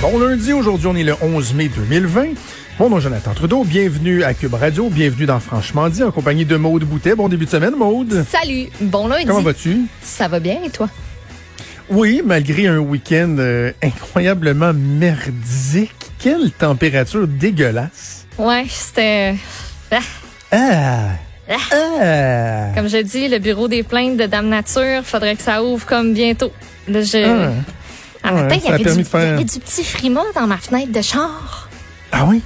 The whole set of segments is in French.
Bon lundi, aujourd'hui on est le 11 mai 2020. Bon nom Jonathan Trudeau, bienvenue à Cube Radio, bienvenue dans Franchement dit en compagnie de Maude Boutet. Bon début de semaine Maude. Salut, bon lundi. Comment vas-tu? Ça va bien et toi? Oui, malgré un week-end euh, incroyablement merdique. Quelle température dégueulasse. Ouais, c'était... Ah. Ah! Ah! Comme je dis, le bureau des plaintes de Dame Nature, faudrait que ça ouvre comme bientôt. Là, je... Ah. En Ouais, matin, il y, avait du, faire- y avait du petit frima dans ma fenêtre de char. Ah oui?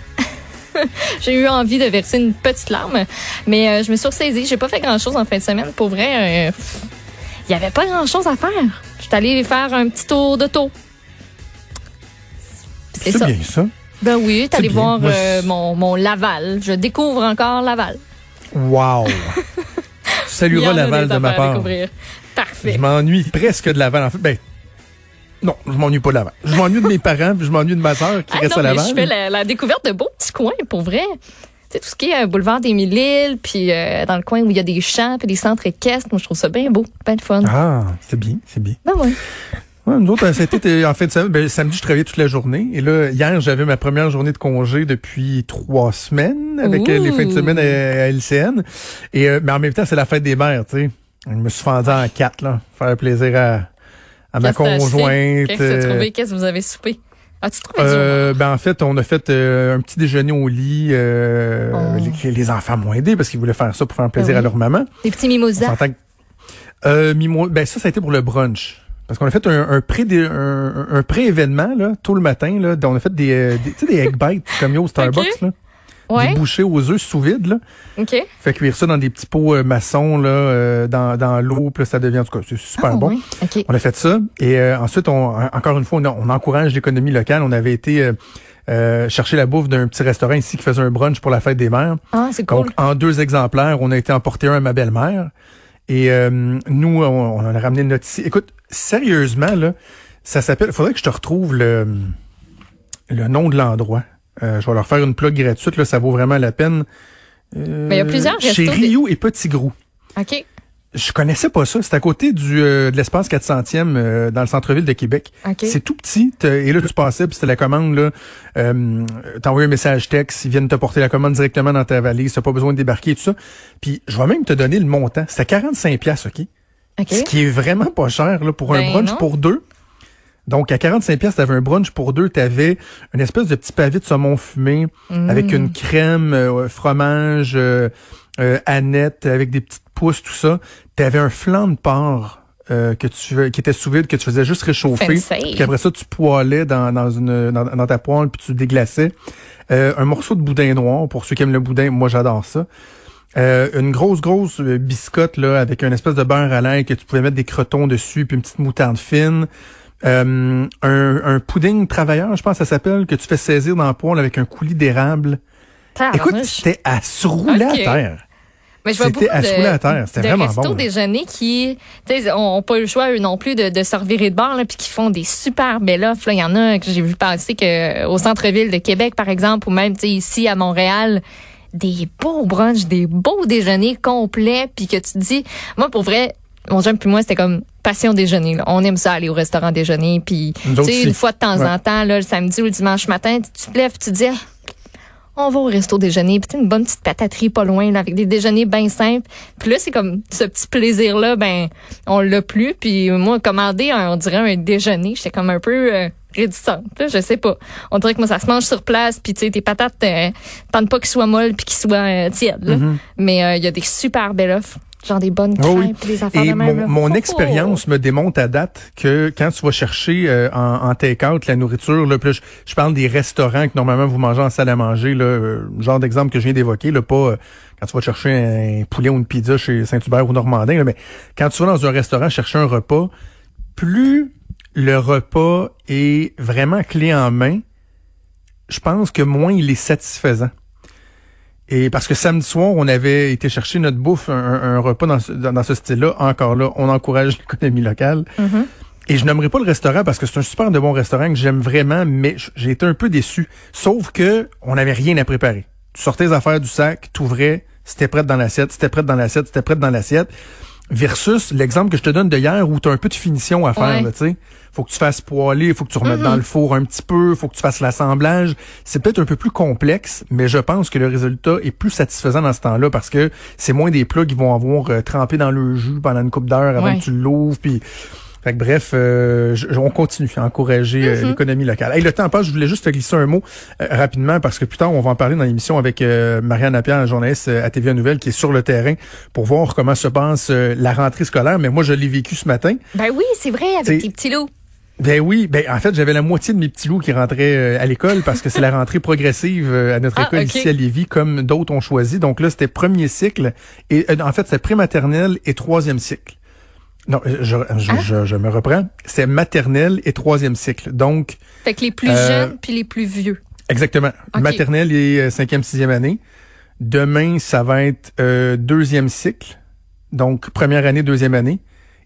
J'ai eu envie de verser une petite larme, mais euh, je me suis ressaisie. J'ai pas fait grand-chose en fin de semaine. Pour vrai, euh, il y avait pas grand-chose à faire. J'étais allée faire un petit tour de taux. C'est ça. bien ça. Ben oui, t'es allé voir Moi, euh, je- mon, mon Laval. Je découvre encore Laval. Wow! Tu Il y salueras en a Laval de ma part. découvrir. Parfait. Je m'ennuie presque de Laval. En fait, ben, non, je m'ennuie pas de Laval. Je m'ennuie de mes parents, puis je m'ennuie de ma soeur qui Ah reste non, à mais Laval. je fais la, la découverte de beaux petits coins, pour vrai. Tu sais, tout ce qui est euh, boulevard des Mille-Îles, puis euh, dans le coin où il y a des champs, puis des centres équestres. Moi, je trouve ça bien beau, bien de fun. Ah, c'est bien, c'est bien. Ben ouais. Ouais, nous autres, c'était euh, en fin de semaine. Ben, samedi, je travaillais toute la journée. Et là, hier, j'avais ma première journée de congé depuis trois semaines avec euh, les fins de semaine à, à LCN. Et, euh, mais en même temps, c'est la fête des mères, tu sais. Je me suis fendu en quatre, là. Faire plaisir à, à ma conjointe. Qu'est-ce que as euh, trouvé? Qu'est-ce que vous avez soupé? As-tu trouvé Euh, ben en fait, on a fait euh, un petit déjeuner au lit. euh, Oh. les, les enfants m'ont aidé parce qu'ils voulaient faire ça pour faire plaisir Ben oui. à leur maman. Des petits mimosas? que- Euh, mimo- ben ça, ça a été pour le brunch. Parce qu'on a fait un, un pré un, un- un pré-événement là, tôt le matin là. On a fait des, euh, des tu sais des egg bites comme il y a au Starbucks là, Ouais. des bouchées aux œufs sous vide là. OK. Fait cuire ça dans des petits pots euh, maçons là, euh, dans, dans l'eau, puis là, ça devient en tout cas c'est super Ah, bon. ouais. OK. On a fait ça et euh, ensuite, on, encore une fois, on, on encourage l'économie locale. On avait été euh, euh, chercher la bouffe d'un petit restaurant ici qui faisait un brunch pour la fête des mères. Ah, c'est cool. Donc, en deux exemplaires, on a été emporter un à ma belle-mère. Et euh, nous, on, on en a ramené notre ici. Écoute, sérieusement, là, ça s'appelle... faudrait que je te retrouve le, le nom de l'endroit. Euh, je vais leur faire une plug gratuite, là, ça vaut vraiment la peine. Euh, Mais il y a plusieurs Chez restos des- Rio et Petit Grou. OK. Je connaissais pas ça. C'est à côté du euh, de l'espace 400e euh, dans le centre-ville de Québec. OK. C'est tout petit. Et là, tu passais, puis c'était la commande. là. Euh, T'as envoyé un message texte, ils viennent te porter la commande directement dans ta valise. T'as pas besoin de débarquer et tout ça. Puis je vais même te donner le montant. C'était 45 pièces, OK? OK. Ce qui est vraiment pas cher là, pour un Ben brunch non. pour deux. Donc, à 45 pièces, t'avais un brunch pour deux. T'avais une espèce de petit pavé de saumon fumé Mm. avec une crème, euh, fromage, euh, euh, aneth, avec des petites pousses, tout ça. T'avais un flan de porc euh, que tu qui était sous vide, que tu faisais juste réchauffer. Puis après ça, tu poêlais dans, dans, une, dans, dans ta poêle, puis tu déglaçais. Euh, un morceau de boudin noir, pour ceux qui aiment le boudin, moi j'adore ça. Euh, une grosse, grosse biscotte là, avec un espèce de beurre à l'ail que tu pouvais mettre des crotons dessus, puis une petite moutarde fine. Euh, un, un pudding travailleur, je pense que ça s'appelle, que tu fais saisir dans le poêle avec un coulis d'érable. Écoute, c'était à se rouler à terre. Mais je vois C'était beaucoup à se rouler à terre. C'était vraiment bon, déjeuner qui, ont, pas eu le choix eux non plus de, de se revirer de bord là, puis qui font des super belles offres. là. Il y en a que j'ai vu passer que au centre-ville de Québec par exemple, ou même ici à Montréal, des beaux brunchs, des beaux déjeuners complets, puis que tu te dis, moi pour vrai. Mon chum puis moi, c'était comme passion déjeuner. là. On aime ça aller au restaurant déjeuner. Puis, tu sais, une fois de temps Ouais. en temps, là, le samedi ou le dimanche matin, tu, te lèves, tu te dis, Ah, on va au resto déjeuner, puis une bonne petite pataterie pas loin, là, avec des déjeuners bien simples. Puis là, c'est comme ce petit plaisir-là, ben, on l'a plus. Puis moi, commander, un, on dirait un déjeuner, j'étais comme un peu euh, là, je sais pas. On dirait que moi, ça se mange sur place, puis tu sais, tes patates, euh, tente pas qu'ils soient molles puis qu'ils soient euh, tièdes. là. Mais euh, il y a des super belles offres. Genre des bonnes Oh crêpes, oui. des affaires Et de même. là. mon, mon expérience me démontre à date que quand tu vas chercher euh, en, en take-out la nourriture, là, là, je, je parle des restaurants que normalement vous mangez en salle à manger, là, euh, genre d'exemple que je viens d'évoquer, là, pas euh, quand tu vas chercher un poulet ou une pizza chez Saint-Hubert ou Normandin, là, mais quand tu vas dans un restaurant chercher un repas, plus le repas est vraiment clé en main, je pense que moins il est satisfaisant. Et parce que samedi soir, on avait été chercher notre bouffe, un, un repas dans ce, dans, dans ce style-là. Encore là, on encourage l'économie locale. Mhm. Et je n'aimerais pas le restaurant parce que c'est un super de bon restaurant que j'aime vraiment, mais j'ai été un peu déçu. Sauf que on n'avait rien à préparer. Tu sortais les affaires du sac, tu ouvrais, c'était prêt dans l'assiette, c'était prêt dans l'assiette, c'était prêt dans l'assiette. Versus l'exemple que je te donne de hier où tu as un peu de finition à faire, Ouais. là, tu sais. Faut que tu fasses poêler, faut que tu remettes Mhm. dans le four un petit peu, faut que tu fasses l'assemblage. C'est peut-être un peu plus complexe, mais je pense que le résultat est plus satisfaisant dans ce temps-là parce que c'est moins des plats qui vont avoir euh, trempé dans le jus pendant une coupe d'heure avant Ouais. que tu l'ouvres. Puis, fait que bref, euh, je- on continue à encourager euh, Mhm. l'économie locale. Hey, le temps passe, je voulais juste te glisser un mot euh, rapidement parce que plus tard, on va en parler dans l'émission avec euh, Marianne la journaliste euh, à TVA Nouvelle, qui est sur le terrain pour voir comment se passe euh, la rentrée scolaire. Mais moi, je l'ai vécu ce matin. Ben oui, c'est vrai, avec tes petits loups. Ben oui, ben en fait, j'avais la moitié de mes petits loups qui rentraient à l'école parce que c'est la rentrée progressive euh, à notre Ah, école ici à Lévis, comme d'autres ont choisi. Donc là, c'était premier cycle et euh, en fait, c'est prématernelle et troisième cycle. Non, je, je, je, Ah. je- je me reprends. C'est maternelle et troisième cycle. Donc, Fait que les plus Euh, jeunes puis les plus vieux. exactement. Maternelle et euh, cinquième, sixième année. Demain, ça va être euh, deuxième cycle. Donc, première année, deuxième année.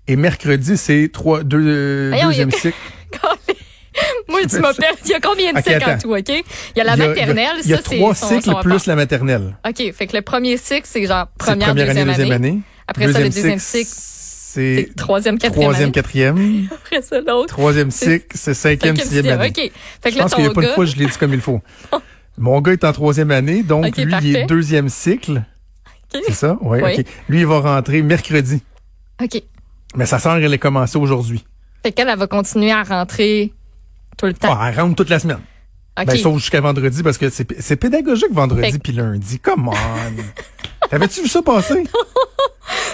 Et mercredi, c'est trois, deux, euh, deuxième a- cycle. Moi, tu m'as perdu. Il y a combien de cycles en tout, OK? Il y a la Il y a- maternelle, Il y a, ça, trois son- cycles son plus la maternelle. OK, fait que le premier cycle, c'est genre première, première deuxième, année, deuxième année. Après ça, le deuxième cycle, c'est troisième, quatrième troisième, quatrième. Après ça, l'autre. Troisième cycle, c'est cinquième, sixième année. OK. Fait que Je là, pense qu'il y a pas une gars... fois je l'ai dit comme il faut. Mon gars est en troisième année, donc lui, il est deuxième cycle. C'est ça? Oui, Oui. OK. Lui, il va rentrer mercredi. OK. Mais sa sœur, elle est commencée aujourd'hui. Fait qu'elle, elle va continuer à rentrer tout le temps. Ah, elle rentre toute la semaine. OK. Ben, sauf jusqu'à vendredi, parce que c'est pédagogique vendredi puis lundi. Come on! T'avais-tu vu ça passer?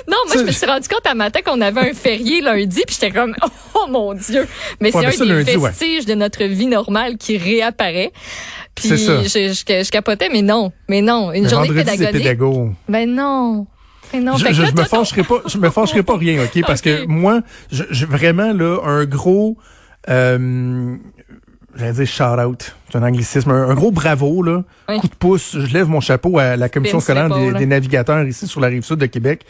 Non, moi, je me suis rendu compte un matin qu'on avait un férié lundi, puis j'étais comme, oh mon Dieu. Mais Ouais, c'est ben un des lundi, ouais. vestiges de notre vie normale qui réapparaît. Puis je, je, je capotais, mais non, mais non. Une Mais journée pédagogique. pédago. Ben non. Ben non. je, je- là, je me fâcherai pas, je me fâcherai pas rien, ok? Parce que moi, je, je- vraiment là, un gros, euh, j'allais dire shout out, c'est un anglicisme, un, un gros bravo là, Oui. coup de pouce. Je lève mon chapeau à la commission scolaire des, des navigateurs ici sur la rive sud de Québec.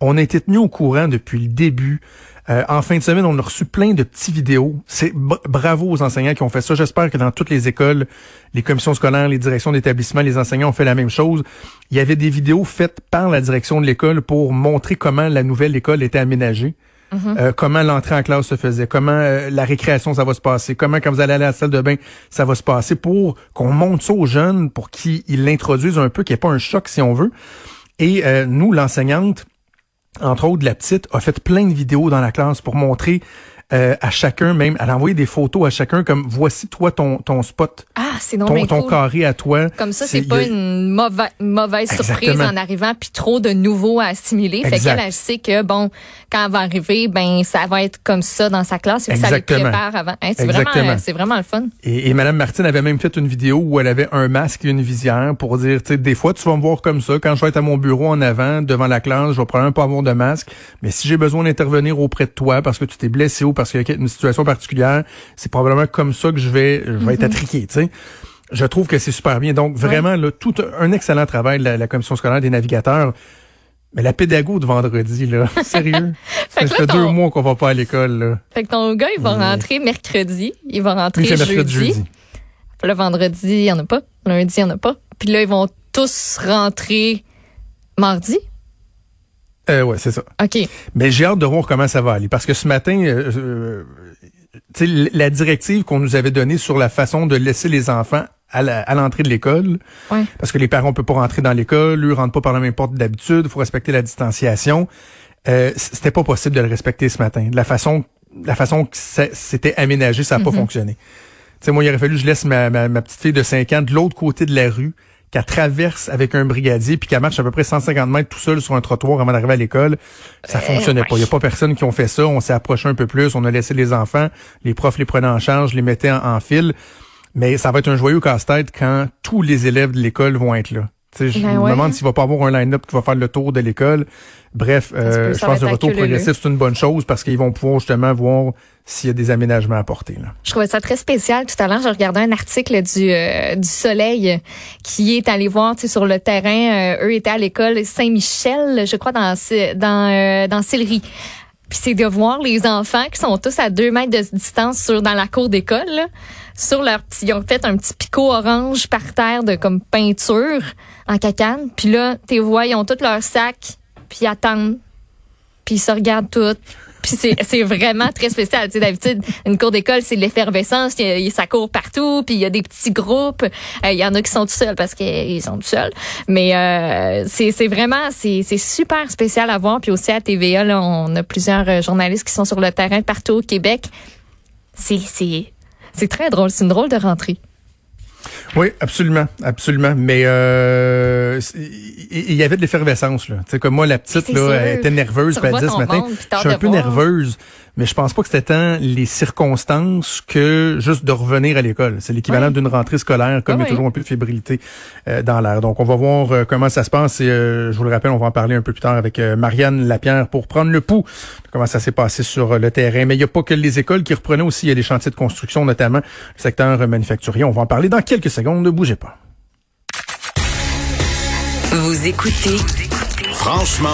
On a été tenus au courant depuis le début. Euh, en fin de semaine, on a reçu plein de petits vidéos. C'est bravo aux enseignants qui ont fait ça. J'espère que dans toutes les écoles, les commissions scolaires, les directions d'établissement, les enseignants ont fait la même chose. Il y avait des vidéos faites par la direction de l'école pour montrer comment la nouvelle école était aménagée. Euh, comment l'entrée en classe se faisait, comment euh, la récréation ça va se passer, comment quand vous allez aller à la salle de bain ça va se passer pour qu'on montre ça aux jeunes pour qu'ils ils l'introduisent un peu, qu'il n'y ait pas un choc si on veut. Et euh, nous, l'enseignante, entre autres la petite, a fait plein de vidéos dans la classe pour montrer euh, à chacun, même, elle a envoyé des photos à chacun comme voici toi ton, ton spot, Ah, c'est non ton, bien ton cool. carré à toi. Comme ça, C'est- pas a- une mauvaise, mauvaise surprise en arrivant, puis trop de nouveaux à assimiler. Fait qu'elle, elle sait que, bon, quand elle va arriver, ben, ça va être comme ça dans sa classe et que ça lui Exactement. prépare avant. Hein, c'est vraiment, c'est vraiment le fun. Et, et Mme Martine avait même fait une vidéo où elle avait un masque et une visière pour dire, tu sais, des fois, tu vas me voir comme ça. Quand je vais être à mon bureau en avant, devant la classe, je vais probablement pas avoir de masque. Mais si j'ai besoin d'intervenir auprès de toi parce que tu t'es blessé ou parce qu'il y a une situation particulière, c'est probablement comme ça que je vais, je vais être attriqué, tu sais. Je trouve que c'est super bien. Donc, vraiment, là, tout un excellent travail de la, la commission scolaire des navigateurs. Mais la pédago de vendredi, là, sérieux? Fait ça là, fait ton- deux mois qu'on va pas à l'école. Fait que ton gars, il va rentrer mercredi, il va rentrer c'est jeudi. mercredi, jeudi. Là, vendredi, il y en a pas. Lundi, il y en a pas. Puis là, ils vont tous rentrer mardi. Euh, ouais, c'est ça. OK. Mais j'ai hâte de voir comment ça va aller. Parce que ce matin, euh, tu sais, l- la directive qu'on nous avait donnée sur la façon de laisser les enfants à l'entrée de l'école, Ouais. parce que les parents ne peuvent pas rentrer dans l'école, eux rentrent pas par la même porte d'habitude, il faut respecter la distanciation. Euh, c'était pas possible de le respecter ce matin. De la façon, la façon que c'était aménagé, ça n'a pas fonctionné. Tu sais, moi, il aurait fallu que je laisse ma, ma, ma petite fille de 5 ans de l'autre côté de la rue, qu'elle traverse avec un brigadier, puis qu'elle marche à peu près 150 mètres tout seul sur un trottoir avant d'arriver à l'école. Ça fonctionnait pas. Il y a pas personne qui ont fait ça. On s'est approché un peu plus. On a laissé les enfants. Les profs les prenaient en charge, les mettaient en, en file. Mais ça va être un joyeux casse-tête quand tous les élèves de l'école vont être là. Je Ben me ouais. demande s'il va pas avoir un line-up qui va faire le tour de l'école. Bref, euh, je pense que le retour progressif, c'est une bonne chose parce qu'ils vont pouvoir justement voir s'il y a des aménagements à porter. Là. Je trouvais ça très spécial. Tout à l'heure, je regardais un article du, euh, du Soleil qui est allé voir sur le terrain. euh, eux étaient à l'école Saint-Michel, je crois, dans, dans, dans Sillery. Puis c'est de voir les enfants qui sont tous à deux mètres de distance sur dans la cour d'école, sur leur petit, ils ont fait un petit picot orange par terre de comme peinture en cacane. Puis là, tes vois, ils ont tous leurs sacs, puis ils attendent puis ils se regardent toutes. Puis c'est, vraiment très spécial. Tu sais, d'habitude, une cour d'école, c'est l'effervescence. Ça court partout. Puis il y a des petits groupes. Euh, Il y en a qui sont tout seuls parce qu'ils sont tout seuls. Mais euh, c'est, vraiment, c'est, super spécial à voir. Puis aussi à TVA, là, on a plusieurs euh, journalistes qui sont sur le terrain partout au Québec. C'est très drôle. C'est une drôle de rentrée. Oui, absolument, absolument. Mais euh, il y avait de l'effervescence là. Tu sais comme moi la petite là, elle était nerveuse, puis elle ce matin, monde, je suis un peu voir. nerveuse, mais je pense pas que c'était tant les circonstances que juste de revenir à l'école. C'est l'équivalent d'une rentrée scolaire comme il y a toujours un peu de fébrilité euh, dans l'air. Donc on va voir euh, comment ça se passe et euh, je vous le rappelle, on va en parler un peu plus tard avec euh, Marianne Lapierre pour prendre le pouls de comment ça s'est passé sur euh, le terrain. Mais il n'y a pas que les écoles qui reprenaient aussi, il y a des chantiers de construction notamment le secteur euh, manufacturier. On va en parler dans quelques secondes, ne bougez pas. Vous écoutez Franchement